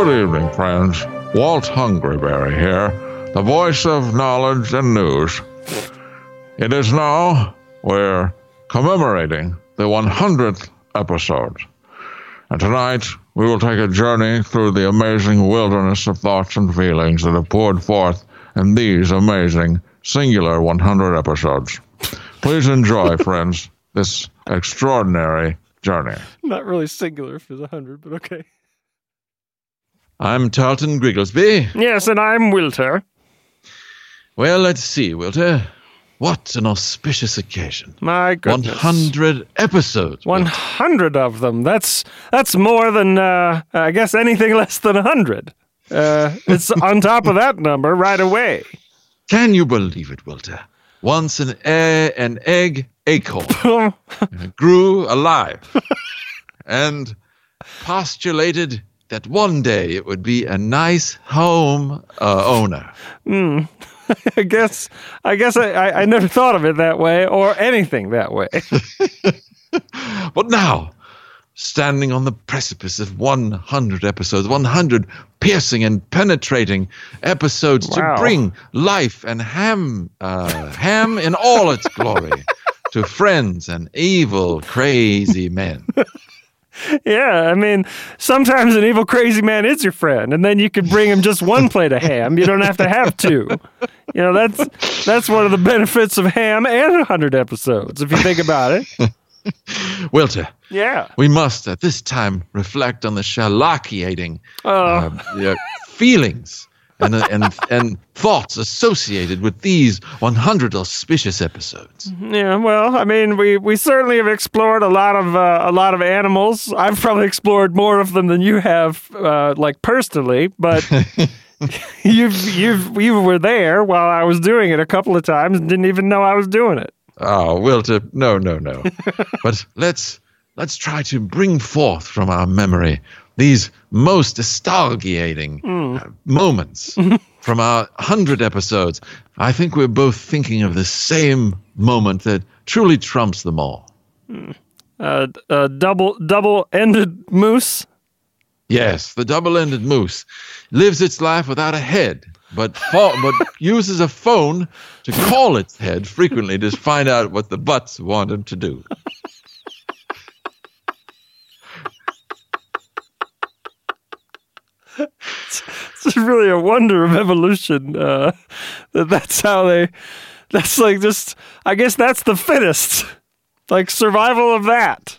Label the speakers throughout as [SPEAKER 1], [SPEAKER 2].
[SPEAKER 1] Good evening, friends. Walt Hungryberry here, the voice of knowledge and news. It is now we're commemorating the 100th episode. And tonight we will take a journey through the amazing wilderness of thoughts and feelings that have poured forth in these amazing singular 100 episodes. Please enjoy, friends, this extraordinary journey.
[SPEAKER 2] Not really singular if it's hundred, but okay.
[SPEAKER 3] I'm Tarleton Grigglesby.
[SPEAKER 2] Yes, and I'm Wilter.
[SPEAKER 3] Well, let's see, Wilter. What an auspicious occasion.
[SPEAKER 2] My goodness.
[SPEAKER 3] 100 episodes.
[SPEAKER 2] One
[SPEAKER 3] Wilter.
[SPEAKER 2] hundred of them. That's that's more than uh, I guess anything less than a hundred. Uh, it's on top of that number right away.
[SPEAKER 3] Can you believe it, Wilter? Once an, e- an egg acorn grew alive and postulated that one day it would be a nice home uh, owner.
[SPEAKER 2] I guess I guess I, I, I never thought of it that way or anything that way.
[SPEAKER 3] But now, standing on the precipice of 100 episodes, 100 piercing and penetrating episodes
[SPEAKER 2] Wow.
[SPEAKER 3] to bring life and ham, uh, ham in all its glory to friends and evil, crazy men.
[SPEAKER 2] Yeah, I mean, sometimes an evil crazy man is your friend, and then you could bring him just one plate of ham. You don't have to have two. You know, that's that's one of the benefits of ham and a hundred episodes, if you think about it.
[SPEAKER 3] Wilter,
[SPEAKER 2] Yeah.
[SPEAKER 3] we must at this time reflect on the shalakiating
[SPEAKER 2] Oh.
[SPEAKER 3] uh, yeah, feelings and, uh, and, and thoughts associated with these 100 auspicious episodes.
[SPEAKER 2] Yeah, well, I mean, we, we certainly have explored a lot of uh, a lot of animals. I've probably explored more of them than you have, uh, like personally. But you've you've you were there while I was doing it a couple of times and didn't even know I was doing it.
[SPEAKER 3] Oh, Wilter, no, no, no. but let's let's try to bring forth from our memory these most nostalgiating uh, moments from our hundred episodes. I think we're both thinking of the same moment that truly trumps them all.
[SPEAKER 2] Uh, uh, double double ended moose.
[SPEAKER 3] Yes, the double-ended moose lives its life without a head, but but uses a phone to call its head frequently to find out what the butts want him to do.
[SPEAKER 2] It's really a wonder of evolution. Uh, that that's how they. That's like just. I guess that's the fittest. Like survival of that.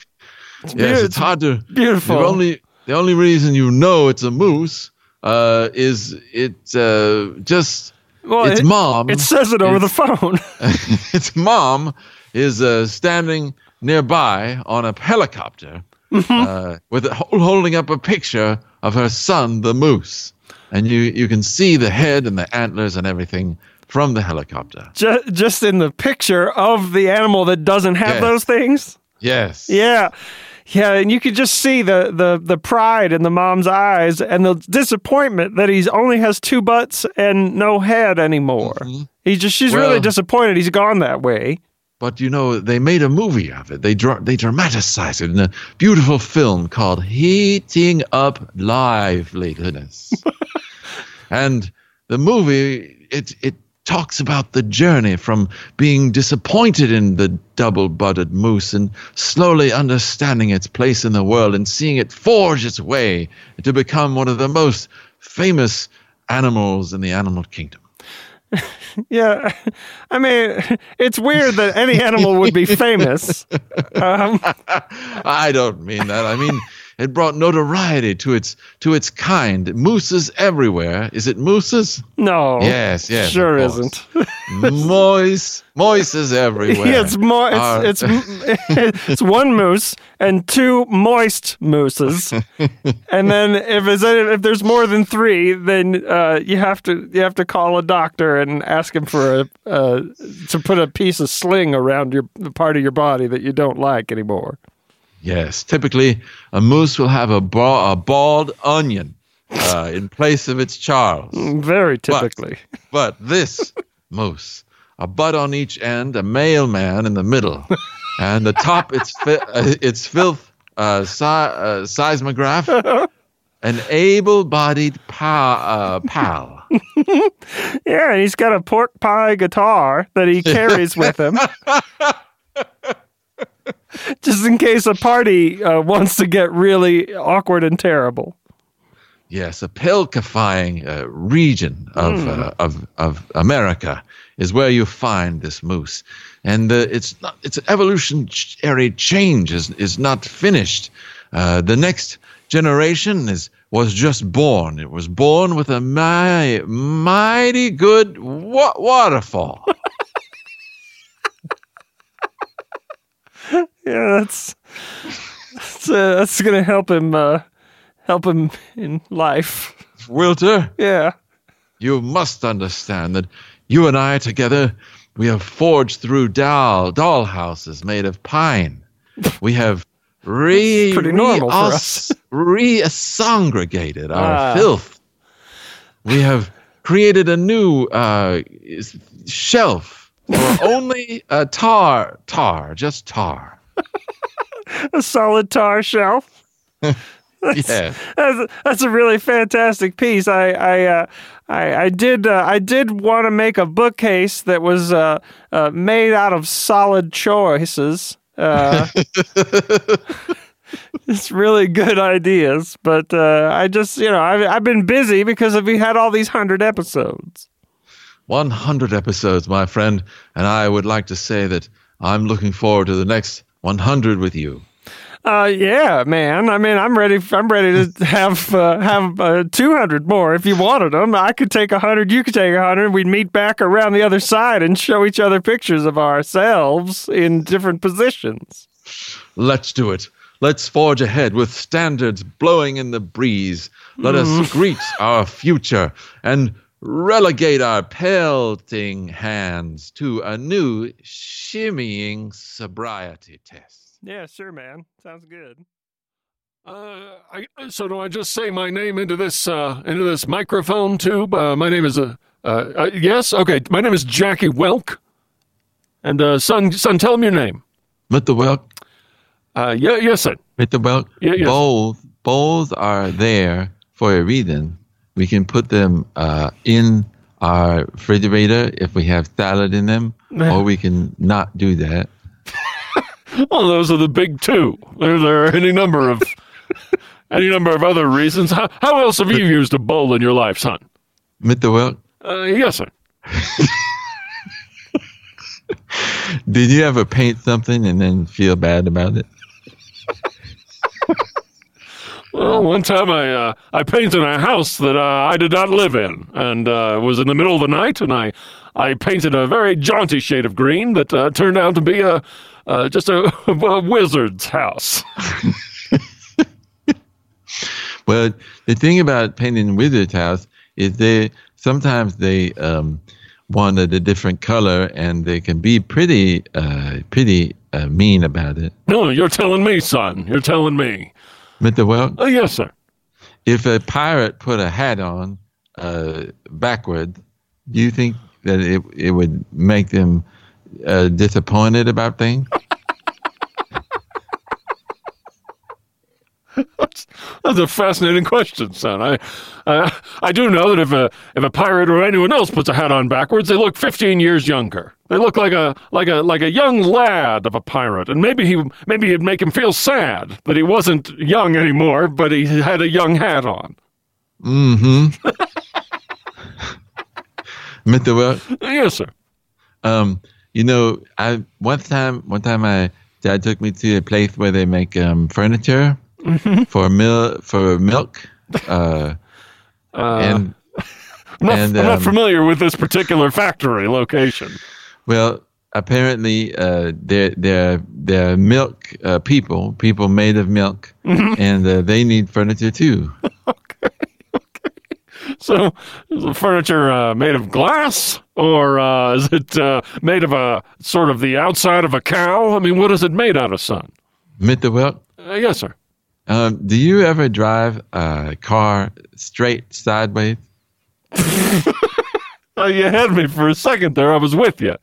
[SPEAKER 3] Yes,
[SPEAKER 2] beau-
[SPEAKER 3] it's hard to.
[SPEAKER 2] beautiful.
[SPEAKER 3] The only the only reason you know it's a moose uh, is it uh, just
[SPEAKER 2] Well,
[SPEAKER 3] its
[SPEAKER 2] it,
[SPEAKER 3] mom.
[SPEAKER 2] it says it over the phone.
[SPEAKER 3] its mom is uh, standing nearby on a helicopter
[SPEAKER 2] Mm-hmm.
[SPEAKER 3] uh, with holding up a picture of her son, the moose, and you you can see the head and the antlers and everything from the helicopter.
[SPEAKER 2] just, just in the picture of the animal that doesn't have
[SPEAKER 3] Yeah.
[SPEAKER 2] those things.
[SPEAKER 3] Yes.
[SPEAKER 2] Yeah. Yeah, and you could just see the, the, the pride in the mom's eyes and the disappointment that he's only has two butts and no head anymore. He's just she's really
[SPEAKER 3] Mm-hmm.
[SPEAKER 2] Disappointed he's gone that way.
[SPEAKER 3] But you know, they made a movie of it. They dra- they dramatized it in a beautiful film called Heating Up Liveliness. and the movie it it talks about the journey from being disappointed in the double-butted moose and slowly understanding its place in the world and seeing it forge its way to become one of the most famous animals in the animal kingdom.
[SPEAKER 2] Yeah. I mean, it's weird that any animal would be famous. Um,
[SPEAKER 3] I don't mean that. I mean it brought notoriety to its to its kind. Mooses everywhere. Is it mooses?
[SPEAKER 2] no.
[SPEAKER 3] Yes, yes.
[SPEAKER 2] Sure isn't.
[SPEAKER 3] Moise, moises everywhere.
[SPEAKER 2] Yeah, it's.
[SPEAKER 3] Are-
[SPEAKER 2] It's it's it's one moose and two moist mooses, and then if there's if there's more than three, then uh, you have to you have to call a doctor and ask him for a uh, to put a piece of sling around your the part of your body that you don't like anymore.
[SPEAKER 3] Yes. Typically, a moose will have a, ba- a bald onion uh, in place of its charles.
[SPEAKER 2] Very typically.
[SPEAKER 3] But this moose, a butt on each end, a male man in the middle, and the top its fi- uh, its filth uh, si- uh, seismograph, an able-bodied pal. Uh, pal.
[SPEAKER 2] Yeah, and he's got a pork pie guitar that he carries with him. Just in case a party uh, wants to get really awkward and terrible.
[SPEAKER 3] Yes, a pelkifying uh, region of, uh, of of America is where you find this moose, and uh, it's not its evolutionary change is is not finished. Uh, the next generation is was just born. It was born with a mi- mighty good wa- waterfall.
[SPEAKER 2] Yeah, that's that's, uh, that's gonna help him uh, help him in life.
[SPEAKER 3] Wilter,
[SPEAKER 2] Yeah.
[SPEAKER 3] you must understand that you and I together, we have forged through doll doll houses made of pine. We have re
[SPEAKER 2] pretty normal for us.
[SPEAKER 3] re-assongregated our
[SPEAKER 2] Ah.
[SPEAKER 3] filth. We have created a new uh, shelf only a tar, tar, just tar.
[SPEAKER 2] A solid tar shelf.
[SPEAKER 3] Yeah.
[SPEAKER 2] That's, that's a really fantastic piece. I I uh, I, I did uh, I did want to make a bookcase that was uh, uh, made out of solid choices. Uh, it's really good ideas, but uh, I just you know I've I've been busy because we had all these hundred episodes.
[SPEAKER 3] 100 episodes, my friend, and I would like to say that I'm looking forward to the next 100 with you.
[SPEAKER 2] Uh, yeah, man. I mean, I'm ready. I'm ready to have uh, have uh, 200 more if you wanted them. I could take 100. You could take 100. We'd meet back around the other side and show each other pictures of ourselves in different positions.
[SPEAKER 3] Let's do it. Let's forge ahead with standards blowing in the breeze. Let us greet our future and relegate our pelting hands to a new shimmying sobriety test.
[SPEAKER 2] Yeah, sure, man. Sounds good.
[SPEAKER 4] Uh, I, so do I just say my name into this uh, into this microphone tube? Uh, my name is uh, uh, uh, yes, okay. My name is Jackie Welk, and uh, son, son, tell him your name.
[SPEAKER 3] Mr. Welk,
[SPEAKER 4] Uh, yeah, yes, sir.
[SPEAKER 3] Mr. Welk,
[SPEAKER 4] Yeah, yes.
[SPEAKER 3] Both bowls are there for a reason. We can put them uh, in our refrigerator if we have salad in them, or we can not do that.
[SPEAKER 4] Well, those are the big two. There, there are any number of any number of other reasons. How, how else have you used a bowl in your life, son?
[SPEAKER 3] Mr. Welk,
[SPEAKER 4] Uh, yes, sir.
[SPEAKER 3] did you ever paint something and then feel bad about it?
[SPEAKER 4] Well, one time I uh, I painted a house that uh, I did not live in, and uh, it was in the middle of the night, and I I painted a very jaunty shade of green that uh, turned out to be a uh, just a, a wizard's house.
[SPEAKER 3] Well, the thing about painting Wizard's house is they sometimes they um, wanted a different color and they can be pretty uh, pretty uh, mean about it.
[SPEAKER 4] No, you're telling me, son. You're telling me.
[SPEAKER 3] Mr. Welk,
[SPEAKER 4] Oh, yes, sir.
[SPEAKER 3] if a pirate put a hat on uh, backward, do you think that it it would make them uh, disappointed about things?
[SPEAKER 4] That's, that's a fascinating question, son. I, uh, I do know that if a if a pirate or anyone else puts a hat on backwards, they look 15 years younger. They look like a like a like a young lad of a pirate, and maybe he maybe it'd make him feel sad that he wasn't young anymore, but he had a young hat on.
[SPEAKER 3] Mm-hmm. Mr.
[SPEAKER 4] Yes, sir.
[SPEAKER 3] Um, you know, I one time, one time, my dad took me to a place where they make um, furniture for mil for milk, uh, and
[SPEAKER 4] I'm not,
[SPEAKER 3] And,
[SPEAKER 4] I'm not
[SPEAKER 3] um,
[SPEAKER 4] familiar with this particular factory location.
[SPEAKER 3] Well, apparently, uh, they're they're they're milk uh, people, people made of milk, and uh, they need furniture too. Okay.
[SPEAKER 4] So, is the furniture uh, made of glass, or uh, is it uh, made of a sort of the outside of a cow? I mean, what is it made out of, son?
[SPEAKER 3] Mr. Welk,
[SPEAKER 4] Uh, yes, sir.
[SPEAKER 3] um, do you ever drive a car straight sideways?
[SPEAKER 4] Uh, you had me for a second there. I was with you,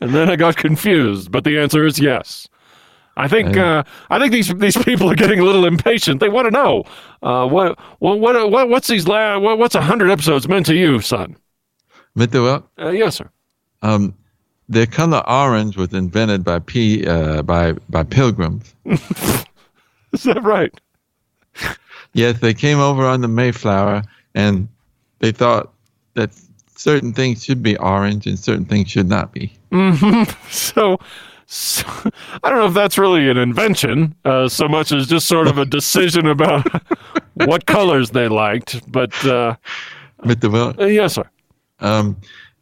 [SPEAKER 4] and then I got confused. But the answer is yes. I think uh, I think these these people are getting a little impatient. They want to know uh, what what what what what's these la- what, what's a hundred episodes meant to you, son?
[SPEAKER 3] Meant du vad?
[SPEAKER 4] Uh, yes, sir.
[SPEAKER 3] Um, the color orange was invented by P uh, by by pilgrims.
[SPEAKER 4] Is that right?
[SPEAKER 3] Yes, they came over on the Mayflower and they thought that certain things should be orange and certain things should not be.
[SPEAKER 4] So, so I don't know if that's really an invention uh, so much as just sort of a decision about what colors they liked. But uh,
[SPEAKER 3] Vet du vad?
[SPEAKER 4] uh, yes, sir.
[SPEAKER 3] Um,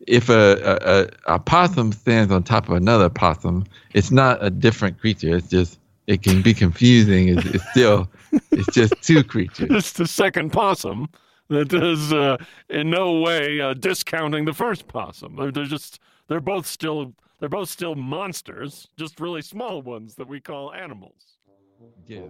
[SPEAKER 3] if a, a, a, a possum stands on top of another possum, it's not a different creature. It's just it can be confusing. It's, it's still it's just two creatures.
[SPEAKER 4] It's the second possum that is uh, in no way uh, discounting the first possum. They're, they're just they're both still they're both still monsters, just really small ones that we call animals.
[SPEAKER 3] Yeah.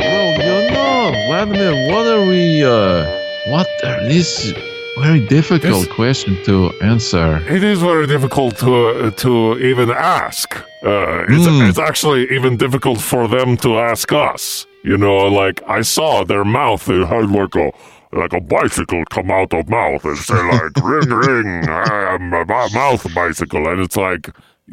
[SPEAKER 3] Well, you know, Vladimir, what are we? Uh, what are this very difficult
[SPEAKER 5] This-
[SPEAKER 3] question to answer?
[SPEAKER 5] It is very difficult to uh, to even ask. Uh, it's,
[SPEAKER 3] Hmm.
[SPEAKER 5] it's actually even difficult for them to ask us. You know, like I saw their mouth; it had like a like a bicycle come out of mouth and say like "ring ring," I am a mouth bicycle, and it's like,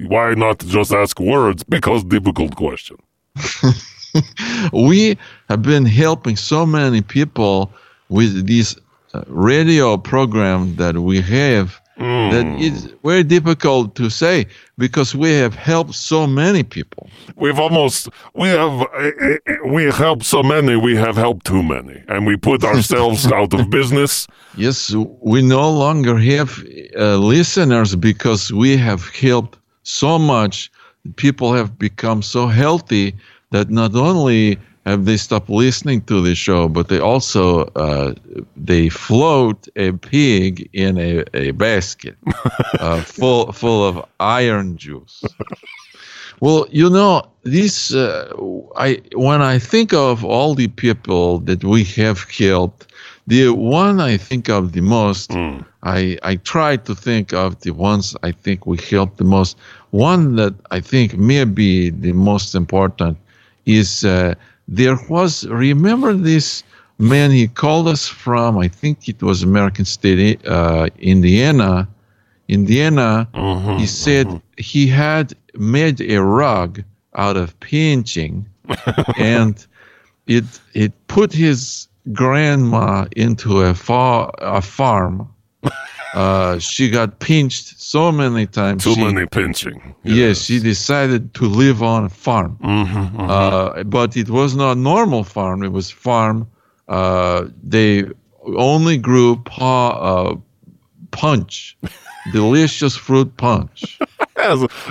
[SPEAKER 5] why not just ask words? Because difficult question.
[SPEAKER 3] we have been helping so many people with this uh, radio program that we have that it's very difficult to say because we have helped so many people.
[SPEAKER 5] We've almost we have uh, uh, we helped so many, we have helped too many, and we put ourselves out of business.
[SPEAKER 3] Yes, we no longer have uh, listeners because we have helped so much. People have become so healthy that not only have they stopped listening to the show, but they also uh, they float a pig in a, a basket uh, full full of iron juice. Well, you know, this uh, I when I think of all the people that we have helped, the one I think of the most, I I try to think of the ones I think we helped the most. One that I think may be the most important is uh, there was remember this man he called us from I think it was American State uh, Indiana. Indiana, he said he had made a rug out of pinching and it it put his grandma into a far a farm. Uh, she got pinched so many times.
[SPEAKER 5] Too
[SPEAKER 3] she-
[SPEAKER 5] many pinching.
[SPEAKER 3] Yes, she decided to live on a farm. Uh, but it was not normal farm. It was farm. Uh, they only grew paw, uh, punch, delicious fruit punch.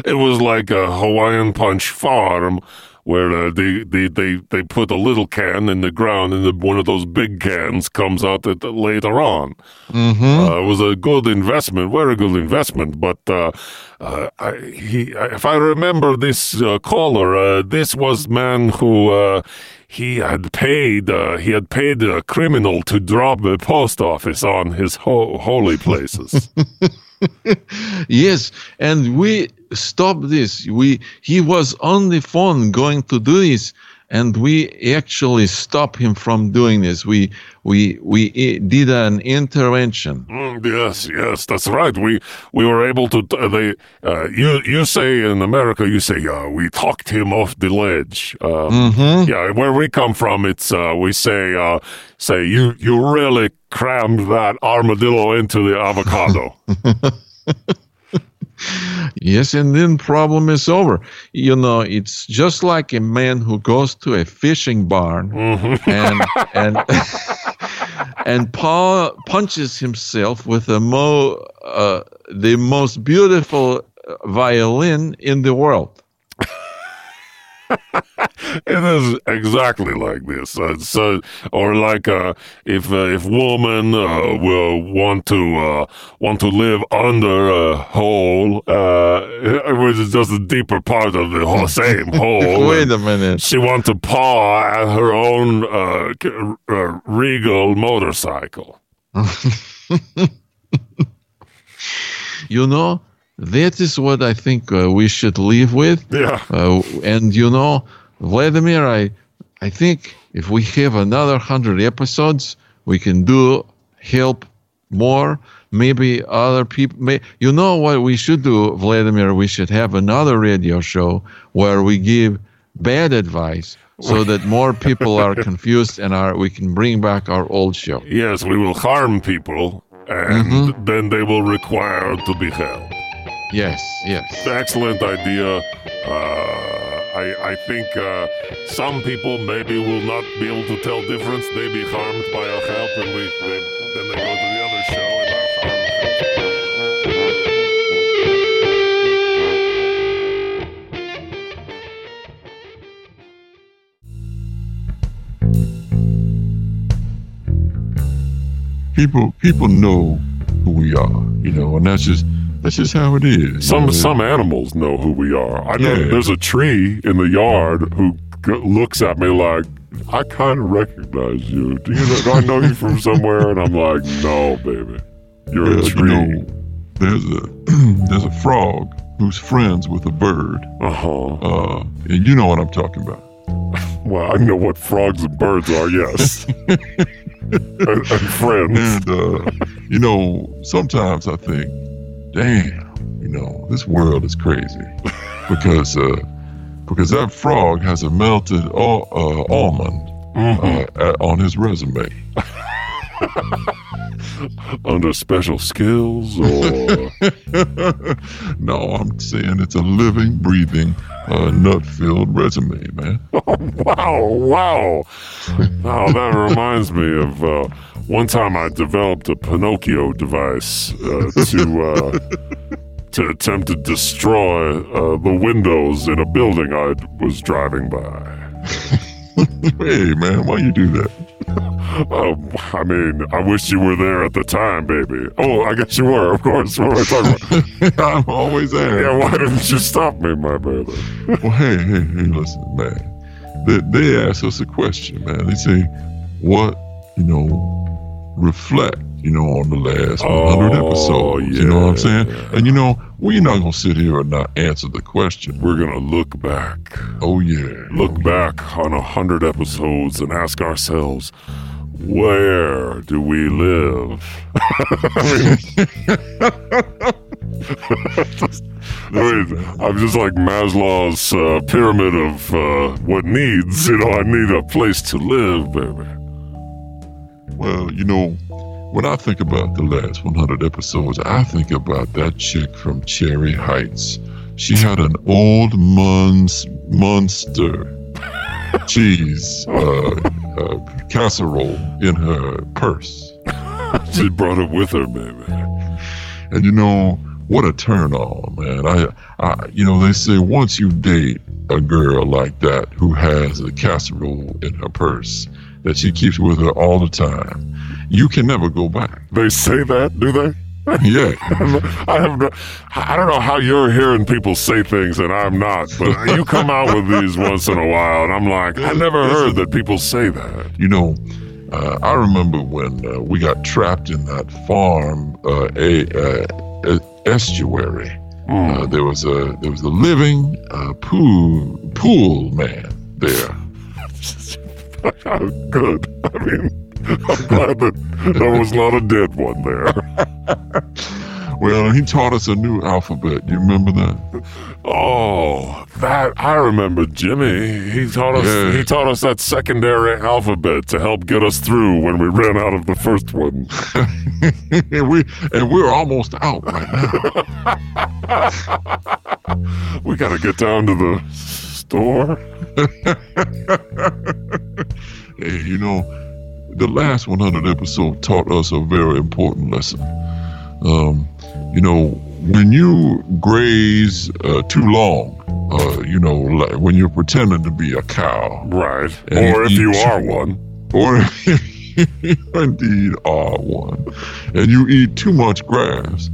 [SPEAKER 5] It was like a Hawaiian Punch farm where uh, they, they, they, they put a little can in the ground and the, one of those big cans comes out at, later on. Uh, it was a good investment, very good investment. But uh, uh, I, he, if I remember this uh, caller, uh, this was man who uh, he had paid uh, he had paid a criminal to drop the post office on his ho- holy places.
[SPEAKER 3] Yes, and we stopped this. We he was on the phone going to do this, and we actually stopped him from doing this. We we we eh, did an intervention.
[SPEAKER 5] Mm, yes, yes, that's right. We we were able to. Uh, they uh, you you say in America you say uh, we talked him off the ledge. Um, Yeah, where we come from, it's uh, we say uh, say you you really crammed that armadillo into the avocado.
[SPEAKER 3] Yes, and then problem is over. You know, it's just like a man who goes to a fishing barn and and and Paul punches himself with the mo uh, the most beautiful violin in the world.
[SPEAKER 5] It is exactly like this. Uh, so, or like uh, if uh, if woman uh, will want to uh, want to live under a hole, uh, which is just a deeper part of the whole same hole.
[SPEAKER 3] Wait a minute.
[SPEAKER 5] She wants to paw at her own uh, uh, regal motorcycle.
[SPEAKER 3] you know, that is what I think uh, we should live with.
[SPEAKER 5] Yeah.
[SPEAKER 3] Uh, and you know, Vladimir, I, I think if we have another hundred episodes, we can do help more. Maybe other people. May, you know what we should do, Vladimir? We should have another radio show where we give bad advice so that more people are confused and are we can bring back our old show.
[SPEAKER 5] Yes, we will harm people, and then they will require to be helped.
[SPEAKER 3] Yes, yes.
[SPEAKER 5] Excellent idea. Uh, I, I think uh, some people maybe will not be able to tell difference. They be harmed by our help, and we then they go to the other show and.
[SPEAKER 1] People people know who we are, you know, and that's just that's just how it is. you
[SPEAKER 5] Some
[SPEAKER 1] know.
[SPEAKER 5] some animals know who we are. I know
[SPEAKER 1] Yeah.
[SPEAKER 5] there's a tree in the yard who g- looks at me like, I kind of recognize you. Do you know, do I know you from somewhere? And I'm like, no, baby, you're
[SPEAKER 1] Well,
[SPEAKER 5] a
[SPEAKER 1] you
[SPEAKER 5] tree.
[SPEAKER 1] know, there's a there's a frog who's friends with a bird.
[SPEAKER 5] Uh huh.
[SPEAKER 1] Uh, and you know what I'm talking about.
[SPEAKER 5] Well, I know what frogs and birds are. Yes, and, and friends.
[SPEAKER 1] And uh, you know, sometimes I think, damn, you know, this world is crazy because uh, because that frog has a melted al- uh, almond uh, uh, on his resume.
[SPEAKER 5] Under special skills or
[SPEAKER 1] no, I'm saying it's a living, breathing, uh, nut-filled resume, man.
[SPEAKER 5] wow, wow. Oh, that reminds me of uh, one time I developed a Pinocchio device uh, to uh, to attempt to destroy uh, the windows in a building I was driving by.
[SPEAKER 1] hey, man, why you do that?
[SPEAKER 5] Um, I mean, I wish you were there at the time, baby. Oh, I guess you were, of course. What am I talking about?
[SPEAKER 1] I'm always there.
[SPEAKER 5] Yeah, why didn't you stop me, my brother?
[SPEAKER 1] Well, hey, hey, hey, listen, man. They, they ask us a question, man. They say, what, you know, reflect, you know, on the last 100
[SPEAKER 5] Oh,
[SPEAKER 1] episodes. You know what I'm saying?
[SPEAKER 5] yeah.
[SPEAKER 1] And, you know, we're not going to sit here and not answer the question.
[SPEAKER 5] We're gonna look back.
[SPEAKER 1] Oh, yeah.
[SPEAKER 5] look back on a hundred episodes and ask ourselves, where do we live? I mean, I'm just like Maslow's uh, pyramid of uh, what needs. You know, I need a place to live, baby.
[SPEAKER 1] Well, you know, when I think about the last 100 episodes, I think about that chick from Cherry Heights. She had an old Mun's monster cheese uh, uh, casserole in her purse.
[SPEAKER 5] She brought it with her, baby.
[SPEAKER 1] And you know, what a turn on, man. I, I, you know, they say once you date a girl like that who has a casserole in her purse that she keeps with her all the time, you can never go back.
[SPEAKER 5] They say that, do they?
[SPEAKER 1] Yeah.
[SPEAKER 5] I have no, I don't know how you're hearing people say things and I'm not, but you come out with these once in a while, and I'm like, I never heard that people say that.
[SPEAKER 1] You know, uh, I remember when uh, we got trapped in that farm uh, a, uh, estuary. Uh, there was a there was a living uh, pool pool man there.
[SPEAKER 5] Good. I mean, I'm glad that there was not a dead one there.
[SPEAKER 1] Well, he taught us a new alphabet. You remember that?
[SPEAKER 5] Oh, that I remember, Jimmy. He taught us.
[SPEAKER 1] Yeah.
[SPEAKER 5] He taught us that secondary alphabet to help get us through when we ran out of the first one.
[SPEAKER 1] and we and we're almost out right now.
[SPEAKER 5] We gotta get down to the store.
[SPEAKER 1] Hey, you know, the last 100 episode taught us a very important lesson. Um, you know, when you graze uh, too long, uh, you know, like when you're pretending to be a cow,
[SPEAKER 5] Right. Or if you are one.
[SPEAKER 1] or you indeed are one, and you eat too much grass,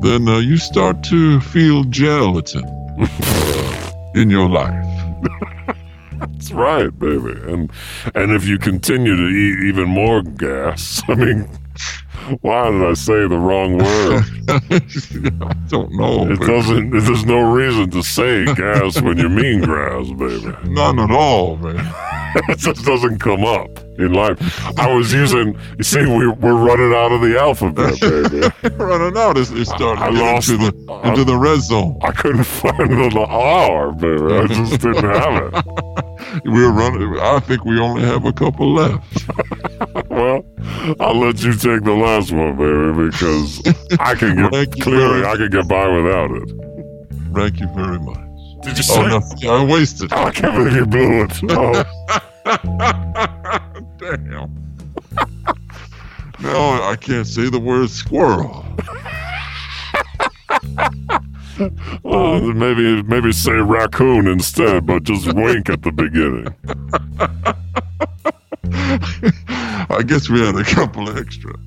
[SPEAKER 1] then uh, you start to feel gelatin uh, in your life.
[SPEAKER 5] That's right, baby. And and if you continue to eat even more gas, I mean, Why did I say the wrong word?
[SPEAKER 1] I don't know.
[SPEAKER 5] It
[SPEAKER 1] baby.
[SPEAKER 5] doesn't. There's no reason to say gas when you mean grass, baby.
[SPEAKER 1] None at all, man.
[SPEAKER 5] it just doesn't come up in life. I was using. You see, we, we're running out of the alphabet, baby.
[SPEAKER 1] Running out, it's, it's starting
[SPEAKER 5] I
[SPEAKER 1] to get
[SPEAKER 5] lost
[SPEAKER 1] into
[SPEAKER 5] the-
[SPEAKER 1] the into uh, the red zone.
[SPEAKER 5] I couldn't find the R, baby. I just didn't have it.
[SPEAKER 1] We're running. I think we only have a couple left.
[SPEAKER 5] I'll let you take the last one, baby, because I can get
[SPEAKER 1] Thank you
[SPEAKER 5] clearly
[SPEAKER 1] very-
[SPEAKER 5] I can get by without it.
[SPEAKER 1] Thank you very much.
[SPEAKER 5] Did you oh, say?
[SPEAKER 1] Oh no, yeah, I wasted.
[SPEAKER 5] Oh, I can't believe you blew it. Oh,
[SPEAKER 1] Damn. now I can't say the word squirrel.
[SPEAKER 5] well, then maybe maybe say raccoon instead, but just wink at the beginning.
[SPEAKER 1] I guess we had a couple extra.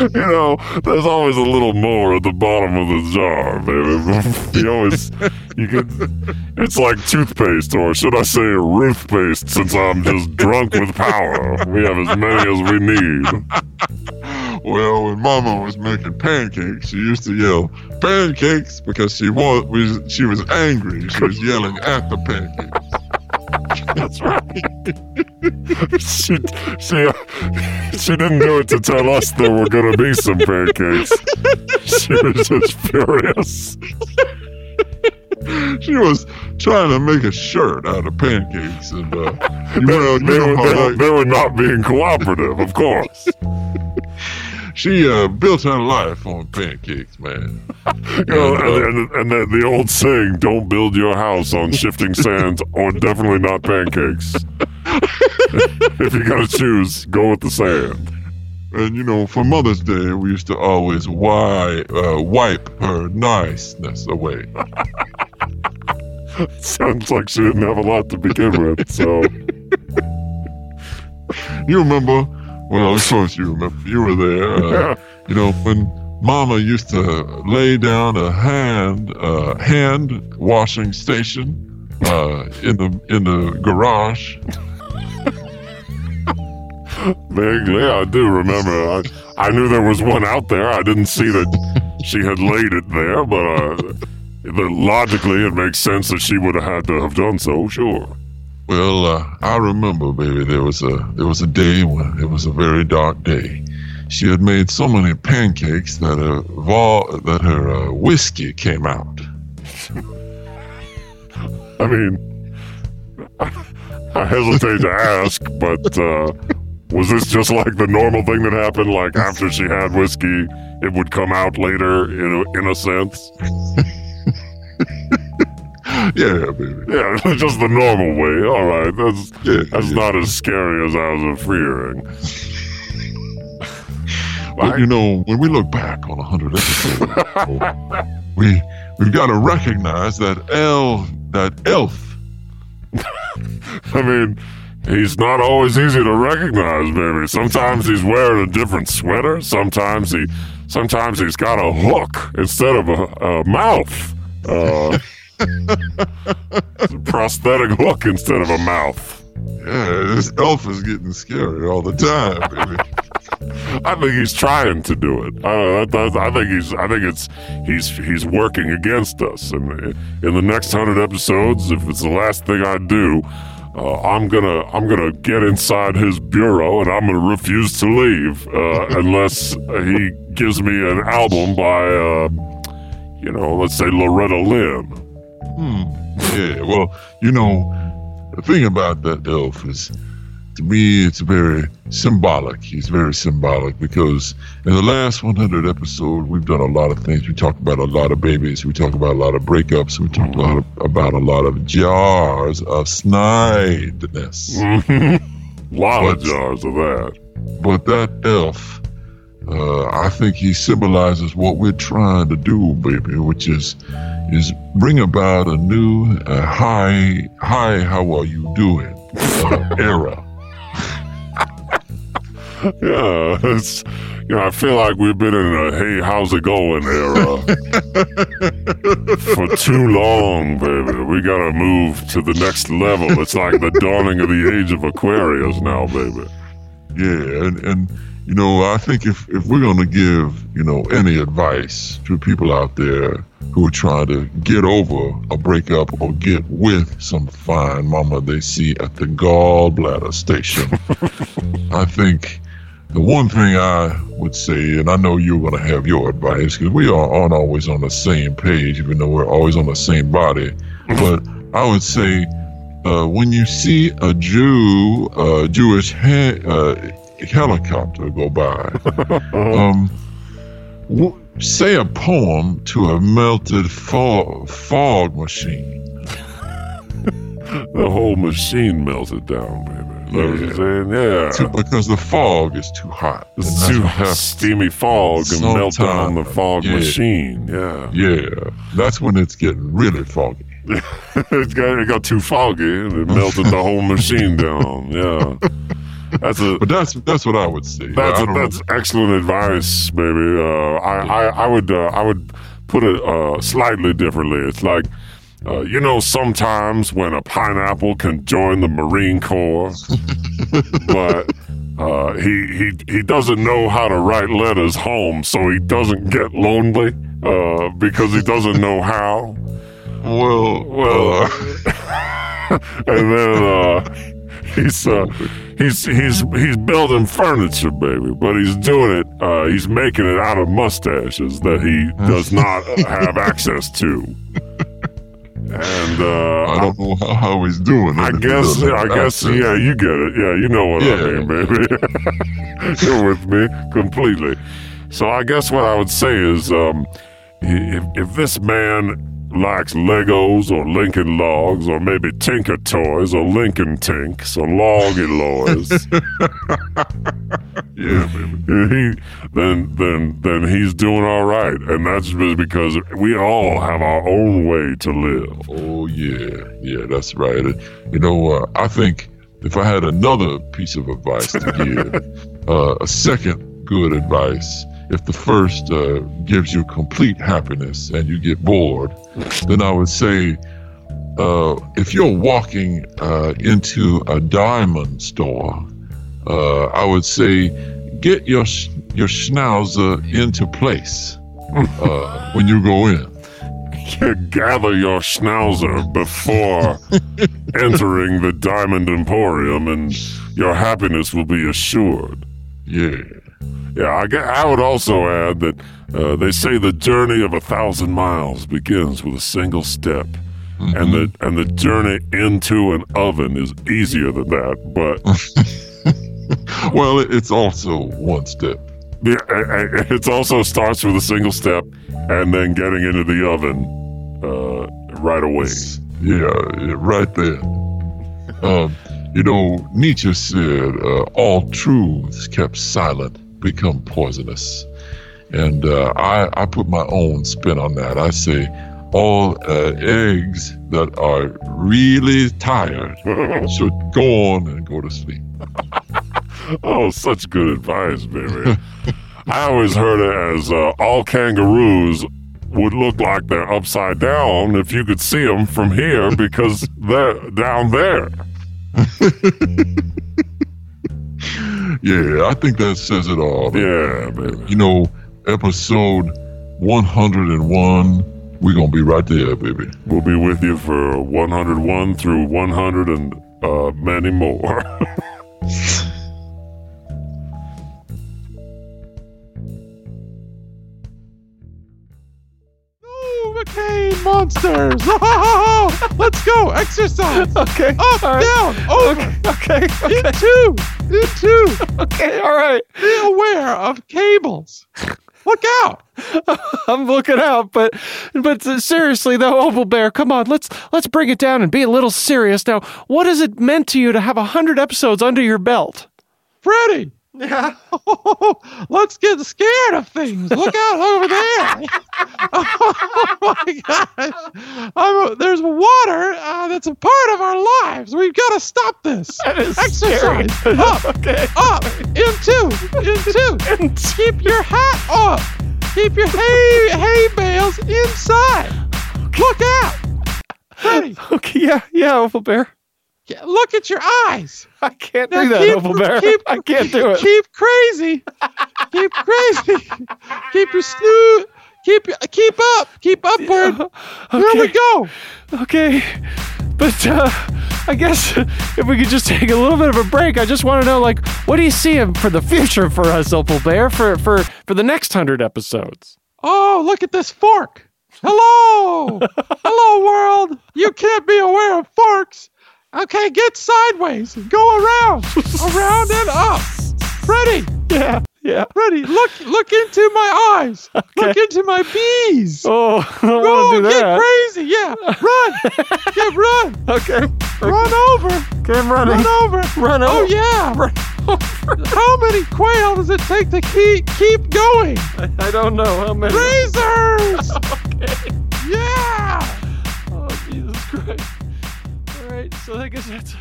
[SPEAKER 5] You know, there's always a little more at the bottom of the jar, baby. You always, you can. It's like toothpaste, or should I say, Ruthpaste, since I'm just drunk with power. We have as many as we need.
[SPEAKER 1] Well, when Mama was making pancakes, she used to yell "pancakes" because she was she was angry. She was yelling at the pancakes.
[SPEAKER 5] That's right. she, she, she didn't do it to tell us there were going to be some pancakes. She was just furious.
[SPEAKER 1] She was trying to make a shirt out of pancakes, and uh, you
[SPEAKER 5] They were, they, they were not being cooperative, of course.
[SPEAKER 1] She uh, built her life on pancakes, man.
[SPEAKER 5] You know, and and, and the, the old saying, don't build your house on shifting sands or definitely not pancakes. if you got to choose, go with the sand.
[SPEAKER 1] And you know, for Mother's Day, we used to always wi- uh, wipe her niceness away.
[SPEAKER 5] Sounds like she didn't have a lot to begin with, so.
[SPEAKER 1] You remember? Well, of course you remember. You were there. Uh, you know when Mama used to lay down a hand uh, hand washing station uh, in the in the garage.
[SPEAKER 5] Vaguely, I do remember. I, I knew there was one out there. I didn't see that she had laid it there, but uh, the, logically, it makes sense that she would have had to have done so. Sure.
[SPEAKER 1] Well, uh, I remember, baby. There was a there was a day when it was a very dark day. She had made so many pancakes that her that her uh, whiskey came out.
[SPEAKER 5] I mean, I hesitate to ask, but uh, was this just like the normal thing that happened? Like after she had whiskey, it would come out later, in a, in a sense.
[SPEAKER 1] Yeah, baby.
[SPEAKER 5] Yeah, just the normal way. All right, that's
[SPEAKER 1] Yeah,
[SPEAKER 5] that's
[SPEAKER 1] yeah.
[SPEAKER 5] not as scary as I was fearing.
[SPEAKER 1] But you know, when we look back on a hundred episodes, we we've got to recognize that elf that elf.
[SPEAKER 5] I mean, he's not always easy to recognize, baby. Sometimes he's wearing a different sweater. Sometimes he, sometimes he's got a hook instead of a, a mouth. Uh, prosthetic hook instead of a mouth.
[SPEAKER 1] Yeah, this elf is getting scary all the time, baby.
[SPEAKER 5] I think he's trying to do it. I, I, I think he's. I think it's. He's. He's working against us. And in the next hundred episodes, if it's the last thing I do, uh, I'm gonna. I'm gonna get inside his bureau and I'm gonna refuse to leave uh, unless he gives me an album by, uh, you know, let's say Loretta Lynn.
[SPEAKER 1] Hmm. Yeah. Well, you know, the thing about that elf is, to me, it's very symbolic. He's very symbolic because in the last 100 episode, we've done a lot of things. We talked about a lot of babies. We talked about a lot of breakups. We talked a lot of, about a lot of jars of snideness.
[SPEAKER 5] lot of jars of that.
[SPEAKER 1] But that elf, uh, I think he symbolizes what we're trying to do, baby, which is is bring about a new uh, high high how are you doing uh, era.
[SPEAKER 5] Yeah, it's you know, I feel like we've been in a hey, how's it going era for too long, baby. We gotta move to the next level. It's like the dawning of the age of Aquarius now, baby.
[SPEAKER 1] Yeah, and, and you know, I think if, if we're going to give, you know, any advice to people out there who are trying to get over a breakup or get with some fine mama they see at the gallbladder station, I think the one thing I would say, and I know you're going to have your advice because we are, aren't always on the same page, even though we're always on the same body, but I would say uh, when you see a Jew, uh, Jewish he- uh, helicopter go by, um, w- say a poem to a melted fog, fog machine.
[SPEAKER 5] The whole machine melted down, baby. That what you're saying? Yeah.
[SPEAKER 1] To- because the fog is too hot.
[SPEAKER 5] It's too
[SPEAKER 1] happens.
[SPEAKER 5] steamy fog and melt down the fog
[SPEAKER 1] yeah.
[SPEAKER 5] machine. Yeah.
[SPEAKER 1] Yeah, that's when it's getting really foggy.
[SPEAKER 5] it, got, it got too foggy and it melted the whole machine down. Yeah. That's a
[SPEAKER 1] But that's that's what I would say.
[SPEAKER 5] that's a, that's excellent advice, baby. Uh, I, I I would uh, I would put it uh, slightly differently. It's like uh, you know sometimes when a pineapple can join the Marine Corps, but uh, he he he doesn't know how to write letters home, so he doesn't get lonely uh, because he doesn't know how.
[SPEAKER 1] Well,
[SPEAKER 5] Well,
[SPEAKER 1] uh,
[SPEAKER 5] and then uh, he's uh, he's he's he's building furniture, baby, but he's doing it. Uh, he's making it out of mustaches that he does not have access to. And uh,
[SPEAKER 1] I don't know how, how he's doing. it
[SPEAKER 5] I guess, I guess,
[SPEAKER 1] access.
[SPEAKER 5] yeah, you get it. Yeah, you know what I mean, baby. You're with me completely. So I guess what I would say is, um, if, if this man likes Legos or Lincoln Logs or maybe Tinker Toys or Lincoln Tinks or Loggy Loys,
[SPEAKER 1] Yeah, baby.
[SPEAKER 5] he then then then he's doing all right, and that's just because we all have our own way to live.
[SPEAKER 1] Oh yeah, yeah, that's right. You know, uh, I think if I had another piece of advice to give, uh, a second good advice, if the first uh, gives you complete happiness and you get bored, then I would say, uh, if you're walking uh, into a diamond store, uh, I would say, get your your schnauzer into place uh, when you go in.
[SPEAKER 5] gather your schnauzer before entering the Diamond Emporium, and your happiness will be assured.
[SPEAKER 1] Yeah.
[SPEAKER 5] Yeah, I, I would also add that uh, they say the journey of a thousand miles begins with a single step, and the and the journey into an oven is easier than that. But
[SPEAKER 1] Well, it's also one step.
[SPEAKER 5] yeah, it also starts with a single step, and then getting into the oven uh, right away.
[SPEAKER 1] Yeah, yeah, right there. Um, you know, Nietzsche said, uh, all truths kept silent become poisonous. And uh, I, I put my own spin on that. I say, all uh, eggs that are really tired should go on and go to sleep.
[SPEAKER 5] Oh, such good advice, baby. I always heard it as uh, all kangaroos would look like they're upside down if you could see them from here because they're down there.
[SPEAKER 1] Yeah, I think that says it all.
[SPEAKER 5] Yeah, baby.
[SPEAKER 1] You know, episode 101, we're going to be right there, baby.
[SPEAKER 5] We'll be with you for 101 through 100 and uh, many more.
[SPEAKER 6] monsters. Let's go. Exercise.
[SPEAKER 2] Okay.
[SPEAKER 6] Up,
[SPEAKER 2] right.
[SPEAKER 6] down, over,
[SPEAKER 2] Okay. Okay.
[SPEAKER 6] into, into.
[SPEAKER 2] Okay. All right.
[SPEAKER 6] Be aware of cables. Look out.
[SPEAKER 2] I'm looking out, but but seriously though, Opal Bear, come on, let's let's bring it down and be a little serious now. What has it meant to you to have a hundred episodes under your belt?
[SPEAKER 6] Freddy.
[SPEAKER 2] Yeah.
[SPEAKER 6] Let's get scared of things. Look out over there. oh my gosh. I'm, there's water uh, that's a part of our lives. We've got to stop this. Exercise.
[SPEAKER 2] scary.
[SPEAKER 6] Up,
[SPEAKER 2] okay.
[SPEAKER 6] up, into, into. Keep your hat up. Keep your hay, hay bales inside. Look out. Freddy.
[SPEAKER 2] Okay. Yeah. Yeah. Opal Bear.
[SPEAKER 6] Look at your eyes.
[SPEAKER 2] I can't
[SPEAKER 6] Now
[SPEAKER 2] do that,
[SPEAKER 6] keep-
[SPEAKER 2] Opal Bear.
[SPEAKER 6] keep-
[SPEAKER 2] I can't do it.
[SPEAKER 6] Keep crazy. keep crazy. keep your snoo. Keep keep up. Keep upward. Here we go.
[SPEAKER 2] Okay, but uh, I guess if we could just take a little bit of a break, I just want to know, like, what do you see for the future for us, Opal Bear, for for for the next hundred episodes?
[SPEAKER 6] Oh, look at this fork. Hello. Hello, world. You can't be aware of forks. Okay, get sideways. Go around. around and up. Ready.
[SPEAKER 2] Yeah, yeah.
[SPEAKER 6] Ready. Look look into my eyes. Look into my bees.
[SPEAKER 2] Oh, I don't
[SPEAKER 6] Go,
[SPEAKER 2] want to do
[SPEAKER 6] get
[SPEAKER 2] that.
[SPEAKER 6] crazy. Yeah. Run. get run.
[SPEAKER 2] Okay,
[SPEAKER 6] Run over.
[SPEAKER 2] okay, I'm running.
[SPEAKER 6] Run over.
[SPEAKER 2] Run
[SPEAKER 6] oh,
[SPEAKER 2] over.
[SPEAKER 6] Oh yeah.
[SPEAKER 2] Run over.
[SPEAKER 6] How many quail does it take to keep keep going?
[SPEAKER 2] I don't know how many.
[SPEAKER 6] Razors.
[SPEAKER 2] Okay. So I guess that's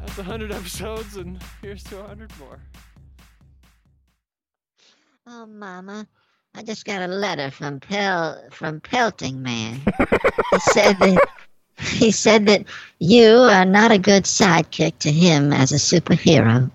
[SPEAKER 2] that's hundred episodes, and here's to hundred more.
[SPEAKER 7] Oh, Mama, I just got a letter from Pel from Pelting Man. he said that he said that you are not a good sidekick to him as a superhero.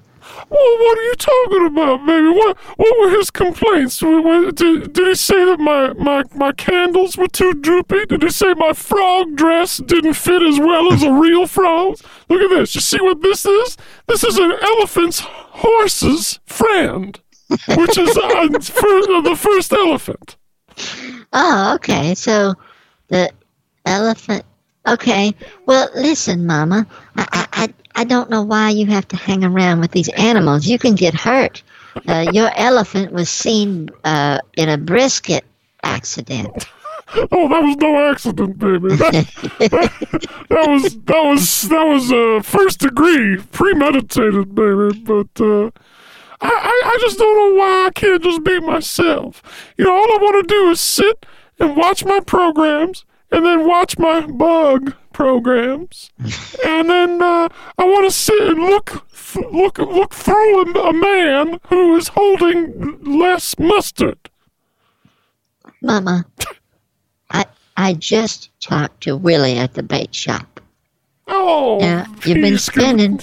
[SPEAKER 8] Well, what are you talking about, baby? What what were his complaints? Did, did he say that my, my, my candles were too droopy? Did he say my frog dress didn't fit as well as a real frog? Look at this. You see what this is? This is an elephant's horse's friend, which is uh, fir- the first elephant.
[SPEAKER 7] Oh, okay. So the elephant. Okay. Well, listen, Mama. I I I, don't know why you have to hang around with these animals. You can get hurt. Uh, your elephant was seen uh, in a brisket accident.
[SPEAKER 8] Oh, that was no accident, baby. That, that was that was that was uh, first degree, premeditated, baby. But uh, I, I I just don't know why I can't just be myself. You know, all I want to do is sit and watch my programs, and then watch my bug programs, and then uh, I want to sit and look th- look look through a, a man who is holding less mustard.
[SPEAKER 7] Mama, I I just talked to Willie at the bait shop.
[SPEAKER 8] Oh,
[SPEAKER 7] Now you've been
[SPEAKER 8] he's gonna-
[SPEAKER 7] spending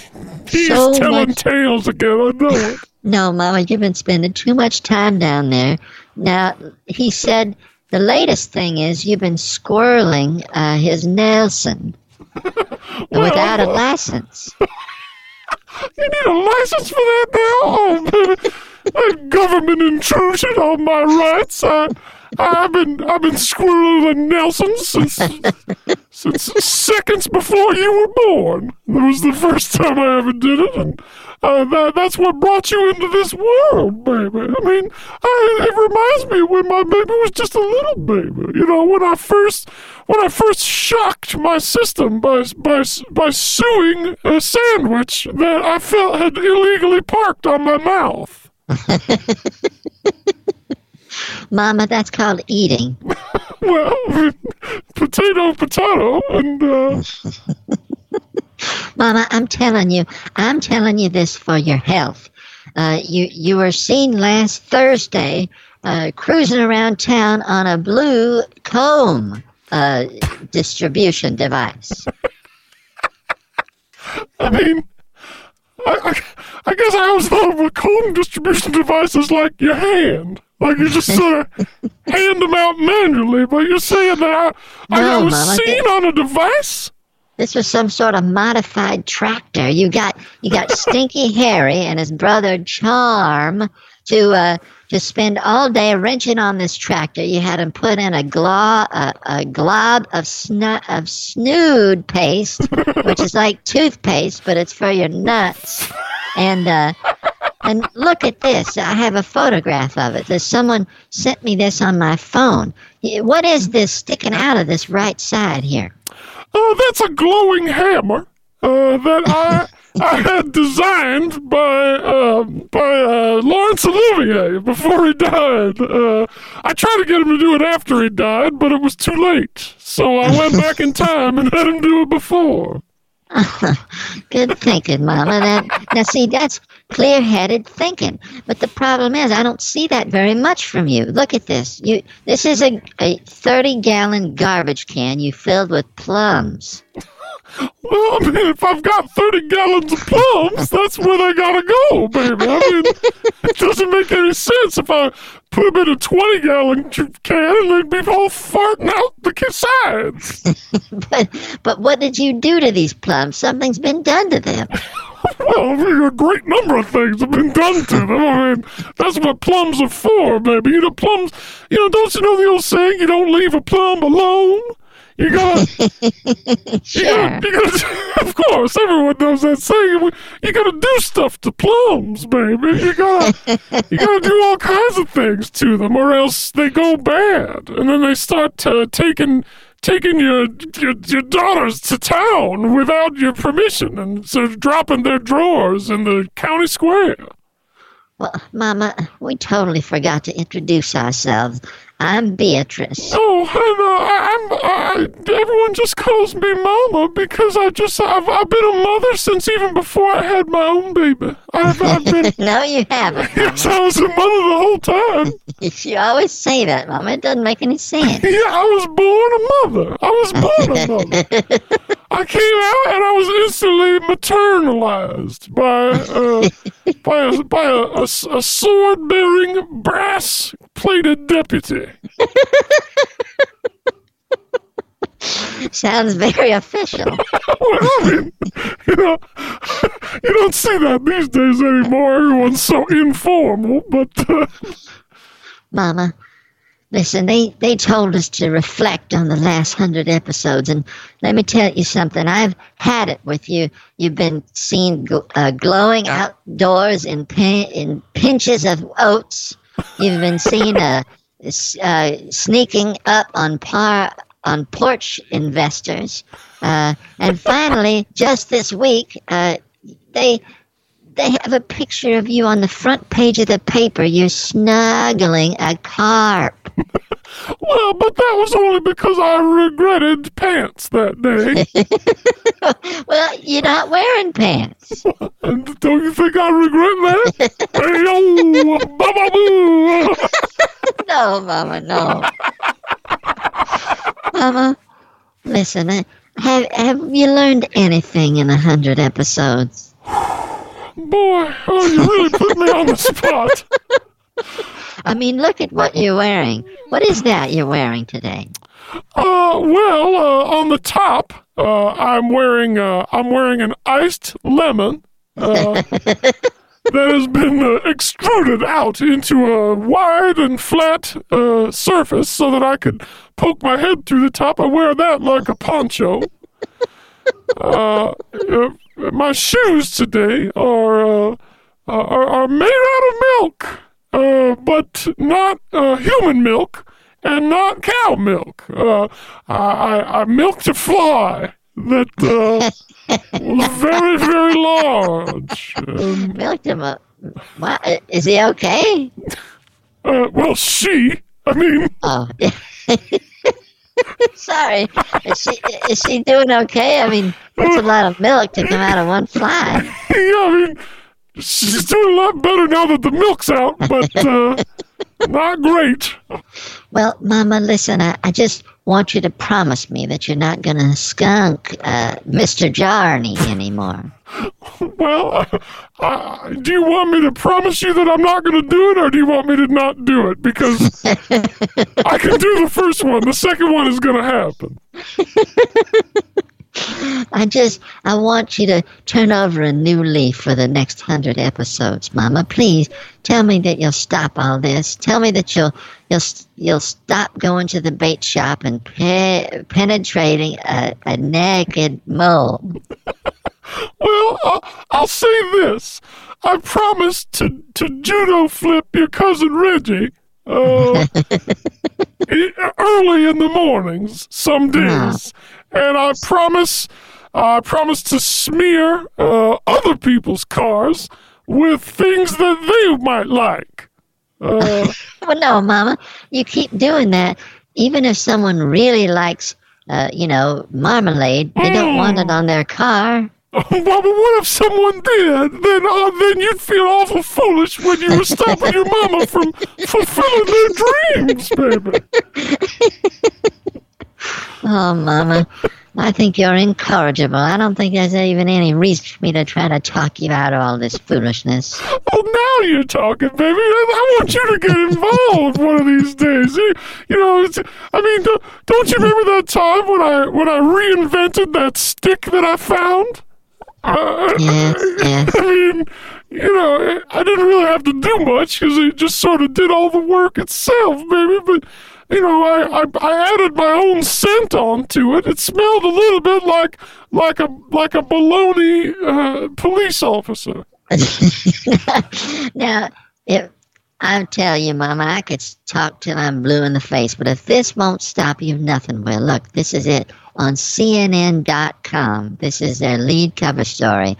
[SPEAKER 8] He's
[SPEAKER 7] so
[SPEAKER 8] telling
[SPEAKER 7] much.
[SPEAKER 8] tales again. I know it.
[SPEAKER 7] No, Mama, you've been spending too much time down there. Now he said the latest thing is you've been squirreling uh, his Nelson without a license.
[SPEAKER 8] You need a license for that now? Oh, baby. That government intrusion on my rights. I, I've been I've been squirreling Nelson since since seconds before you were born. That was the first time I ever did it, and uh, that, that's what brought you into this world, baby. I mean, I, it reminds me when my baby was just a little baby. You know, when I first when I first shocked my system by by by suing a sandwich that I felt had illegally parked on my mouth.
[SPEAKER 7] Mama, that's called eating.
[SPEAKER 8] Well, potato, potato, and uh,
[SPEAKER 7] Mama, I'm telling you, I'm telling you this for your health. Uh, you you were seen last Thursday uh, cruising around town on a blue comb uh, distribution device.
[SPEAKER 8] I mean, I, I, I guess I always thought of a comb distribution device as like your hand. Like you just sort of hand them out manually, but you're saying that I, I
[SPEAKER 7] No,
[SPEAKER 8] was
[SPEAKER 7] Mama,
[SPEAKER 8] seen
[SPEAKER 7] this-
[SPEAKER 8] on a device?
[SPEAKER 7] This was some sort of modified tractor. You got you got Stinky Harry and his brother Charm to uh, to spend all day wrenching on this tractor. You had him put in a glob a, a glob of snu- of snood paste, which is like toothpaste, but it's for your nuts. And uh, and look at this. I have a photograph of it. There's someone sent me this on my phone. What is this sticking out of this right side here?
[SPEAKER 8] Oh, that's a glowing hammer uh, that I I had designed by uh, by uh, Laurence Olivier before he died. Uh, I tried to get him to do it after he died, but it was too late. So I went back in time and had him do it before.
[SPEAKER 7] Good thinking, Mama. That now see that's clear-headed thinking. But the problem is, I don't see that very much from you. Look at this. You this is a a thirty-gallon garbage can you filled with plums.
[SPEAKER 8] Well, I mean, if I've got 30 gallons of plums, that's where they gotta go, baby. I mean, it doesn't make any sense if I put them in a 20 gallon can and they'd be all farting out the sides.
[SPEAKER 7] But but what did you do to these plums? Something's been done to them.
[SPEAKER 8] Well, a great number of things have been done to them. I mean, that's what plums are for, baby. You know, plums, you know, don't you know the old saying, you don't leave a plum alone? You gotta, you
[SPEAKER 7] Sure.
[SPEAKER 8] gotta, you gotta, of course, everyone knows that saying. You gotta do stuff to plums, baby. You gotta, you gotta do all kinds of things to them, or else they go bad, and then they start uh, taking taking your, your your daughters to town without your permission, and so dropping their drawers in the county square.
[SPEAKER 7] Well, Mama, we totally forgot to introduce ourselves. I'm Beatrice.
[SPEAKER 8] Oh, I- I'm. I, everyone just calls me Mama because I just I've, I've been a mother since even before I had my own baby. I've, I've been.
[SPEAKER 7] no, you haven't.
[SPEAKER 8] yes, I was a mother the whole time.
[SPEAKER 7] You always say that, Mama. It doesn't make any sense.
[SPEAKER 8] Yeah, I was born a mother. I was born a mother. I came out and I was instantly maternalized by uh, by a, by a, a, a sword bearing brass plated deputy.
[SPEAKER 7] Sounds very official.
[SPEAKER 8] I mean, you know, you don't see that these days anymore. Everyone's so informal, but uh,
[SPEAKER 7] Mama, listen, they, they told us to reflect on the last hundred episodes, and let me tell you something. I've had it with you. You've been seen gl- uh, glowing outdoors in, pin- in pinches of oats. You've been seen uh, uh, sneaking up on par on porch investors, uh, and finally, just this week, uh, they they have a picture of you on the front page of the paper. You're snuggling a carp.
[SPEAKER 8] well, but that was only because I regretted pants that day.
[SPEAKER 7] Well, you're not wearing pants.
[SPEAKER 8] And don't you think I regret that? hey, yo, ba-ba-boo.
[SPEAKER 7] No, Mama, no. Mama, listen, have, have you learned anything in a hundred episodes?
[SPEAKER 8] Boy, oh, you really put me on the spot.
[SPEAKER 7] I mean, look at what you're wearing. What is that you're wearing today?
[SPEAKER 8] Uh, well, uh, on the top, uh, I'm wearing, uh, I'm wearing an iced lemon, uh, that has been uh, extruded out into a wide and flat, uh, surface so that I could poke my head through the top. I wear that like a poncho. Uh, uh my shoes today are, uh, are, are made out of milk, uh, but not, uh, human milk and not cow milk. Uh, I, I, I milked a fly that uh, was very, very large. Um,
[SPEAKER 7] Milked him up. What, is he okay?
[SPEAKER 8] uh, well, she, I mean,
[SPEAKER 7] Oh, sorry. Is she, is she doing okay? I mean, that's a lot of milk to come out of one fly.
[SPEAKER 8] yeah, I mean, she's doing a lot better now that the milk's out, but uh, not great.
[SPEAKER 7] Well, Mama, listen, I, I just want you to promise me that you're not going to skunk uh, Mr. Jarney anymore.
[SPEAKER 8] Well, uh, do you want me to promise you that I'm not going to do it, or do you want me to not do it? Because I can do the first one. The second one is going to happen.
[SPEAKER 7] I just, I want you to turn over a new leaf for the next hundred episodes, Mama. Please tell me that you'll stop all this. Tell me that you'll, you'll, you'll stop going to the bait shop and pe- penetrating a, a naked mole.
[SPEAKER 8] Well, uh, I'll say this. I promised to, to judo flip your cousin Reggie uh, early in the mornings, some days. And I promise, I promise to smear uh, other people's cars with things that they might like. Uh,
[SPEAKER 7] Well, no, Mama, you keep doing that. Even if someone really likes, uh, you know, marmalade, they don't want it on their car.
[SPEAKER 8] but what if someone did? Then, uh, then you'd feel awful foolish when you were stopping your mama from fulfilling their dreams, baby.
[SPEAKER 7] Oh, Mama, I think you're incorrigible. I don't think there's even any reason for me to try to talk you out of all this foolishness.
[SPEAKER 8] Oh, now you're talking, baby. I, I want you to get involved one of these days. You, you know, it's, I mean, don't, don't you remember that time when I when I reinvented that stick that I found? Uh,
[SPEAKER 7] Yes, yes.
[SPEAKER 8] I mean, you know, I didn't really have to do much because it just sort of did all the work itself, baby. But you know, I, I I added my own scent onto it. It smelled a little bit like like a like a baloney uh, police officer.
[SPEAKER 7] now, if I'll tell you, Mama, I could talk till I'm blue in the face, but if this won't stop you, nothing will. Look, this is it on CNN.com. This is their lead cover story.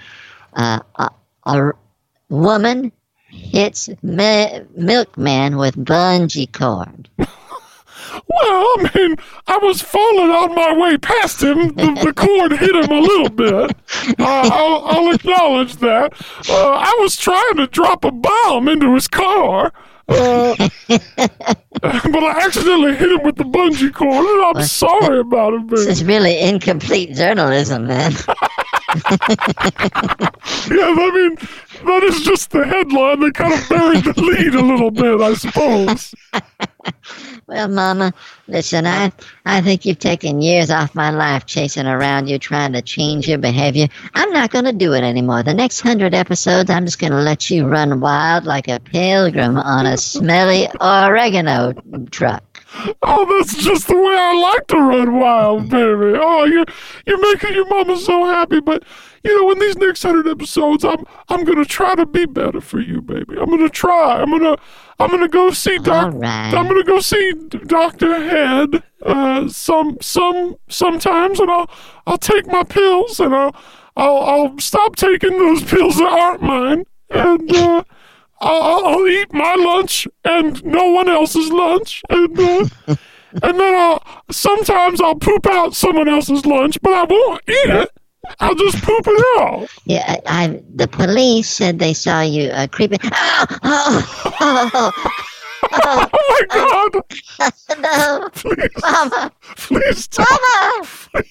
[SPEAKER 7] Uh, a, a woman hits mi- milkman with bungee cord.
[SPEAKER 8] Well, I mean, I was falling on my way past him. The, the cord hit him a little bit. Uh, I'll, I'll acknowledge that. Uh, I was trying to drop a bomb into his car. Uh, but I accidentally hit him with the bungee cord, and I'm sorry about it,
[SPEAKER 7] This is really incomplete journalism, man.
[SPEAKER 8] Yeah, I mean, that is just the headline. They kind of buried the lead a little bit, I suppose.
[SPEAKER 7] Well, Mama, listen, I, I think you've taken years off my life chasing around you trying to change your behavior. I'm not going to do it anymore. The next hundred episodes, I'm just going to let you run wild like a pilgrim on a smelly oregano truck.
[SPEAKER 8] Oh, that's just the way I like to run wild, baby. Oh, you're you're making your mama so happy. But you know, in these next hundred episodes, I'm I'm gonna try to be better for you, baby. I'm gonna try. I'm gonna I'm gonna go see Doc.
[SPEAKER 7] All right.
[SPEAKER 8] I'm gonna go see Doctor Head. Uh, some some sometimes, and I'll I'll take my pills, and I'll I'll I'll stop taking those pills that aren't mine, and. uh I'll, I'll eat my lunch and no one else's lunch, and uh, and then I'll sometimes I'll poop out someone else's lunch, but I won't eat it. I'll just poop it out.
[SPEAKER 7] Yeah, I, I the police said they saw you uh, creeping. Oh, oh, oh,
[SPEAKER 8] Oh my God!
[SPEAKER 7] no,
[SPEAKER 8] Please,
[SPEAKER 7] Mama,
[SPEAKER 8] please tell,
[SPEAKER 7] Mama. Oh,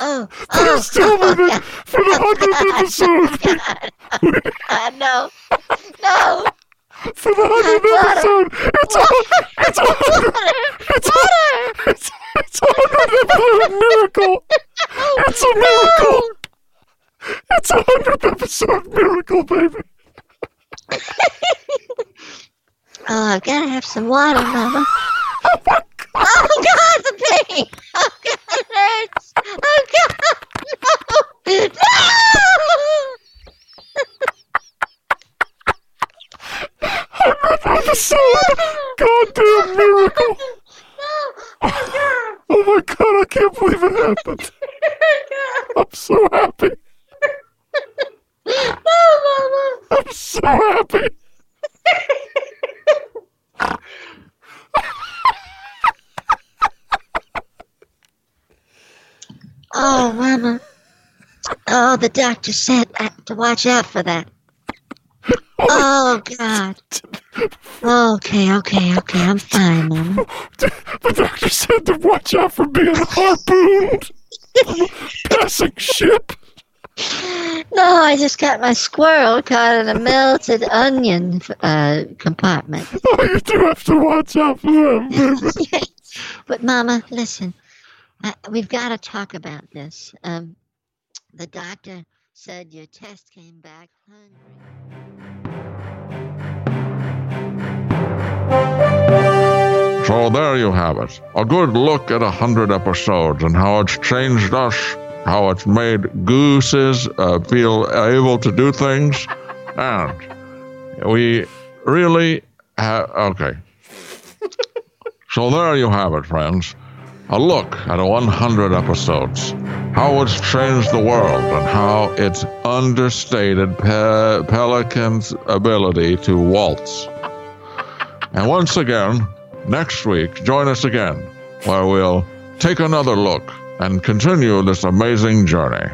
[SPEAKER 7] oh,
[SPEAKER 8] please tell me that for the hundredth episode,
[SPEAKER 7] God, no, no.
[SPEAKER 8] for the hundredth episode, it's a, it's a, it's a, it's, it's a hundredth episode miracle. It's a miracle. It's a hundredth episode miracle, baby.
[SPEAKER 7] Oh, I've got to have some water, Mama. Oh, God, the pain. Oh, God, it hurts. Oh, God, no.
[SPEAKER 8] episode. Goddamn miracle. Oh my god, I can't believe it happened. I'm so happy. I'm so happy.
[SPEAKER 7] Oh, Mama. Oh, the doctor said to watch out for that. Oh, God. Okay, okay, okay. I'm fine, Mama.
[SPEAKER 8] The doctor said to watch out for being harpooned. Passing ship.
[SPEAKER 7] No, I just got my squirrel caught in a melted onion uh, compartment.
[SPEAKER 8] Oh, you do have to watch out for them, baby.
[SPEAKER 7] But, Mama, listen. Uh, we've got to talk about this. Um, the doctor said your test came back hungry.
[SPEAKER 3] So there you have it. A good look at a hundred episodes and how it's changed us, how it's made gooses uh, feel able to do things, and we really have. Okay. so there you have it, friends. A look at 100 episodes, how it's changed the world, and how it's understated Pe- Pelican's ability to waltz. And once again, next week, join us again, where we'll take another look and continue this amazing journey.